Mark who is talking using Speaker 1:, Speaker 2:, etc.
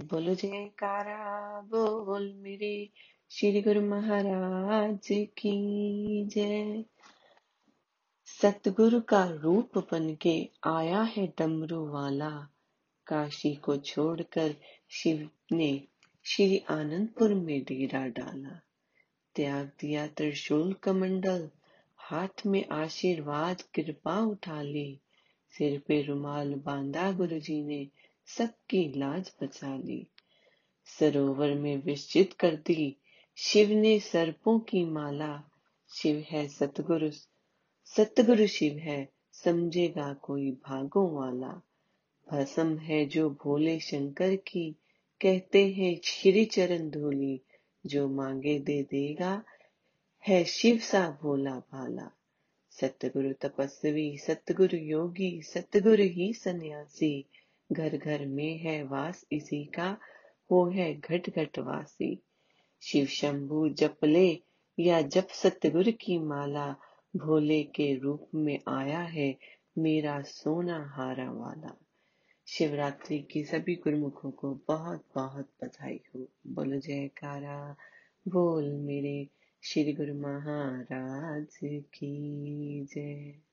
Speaker 1: बोलो जयकारा, बोल मेरे श्री गुरु महाराज की जय। सतगुरु का रूप बन के आया है डमरू वाला। काशी को छोड़कर शिव ने श्री आनंदपुर में डेरा डाला। त्याग दिया त्रिशूल कमंडल, हाथ में आशीर्वाद, कृपा उठा ली। सिर पे रुमाल बांधा गुरुजी ने सबकी लाज बचा ली। सरोवर में विश्चित कर दी। शिव ने सर्पों की माला। शिव है सतगुरु। सतगुरु शिव है, समझेगा कोई भागों वाला। भसम है जो भोले शंकर की। कहते हैं श्री चरण धोली, जो मांगे दे देगा, है शिव सा भोला भाला। सतगुरु तपस्वी, सतगुरु योगी, सतगुरु ही सन्यासी। घर घर में है वास, इसी का वो है घट घट वासी। शिव शंभु जप ले या जप सतगुर की माला, भोले के रूप में आया है मेरा सोना हारा वाला। शिवरात्रि की सभी गुरुमुखों को बहुत बहुत बधाई हो। बोलो जयकारा, बोल मेरे श्री गुरु महाराज की जय।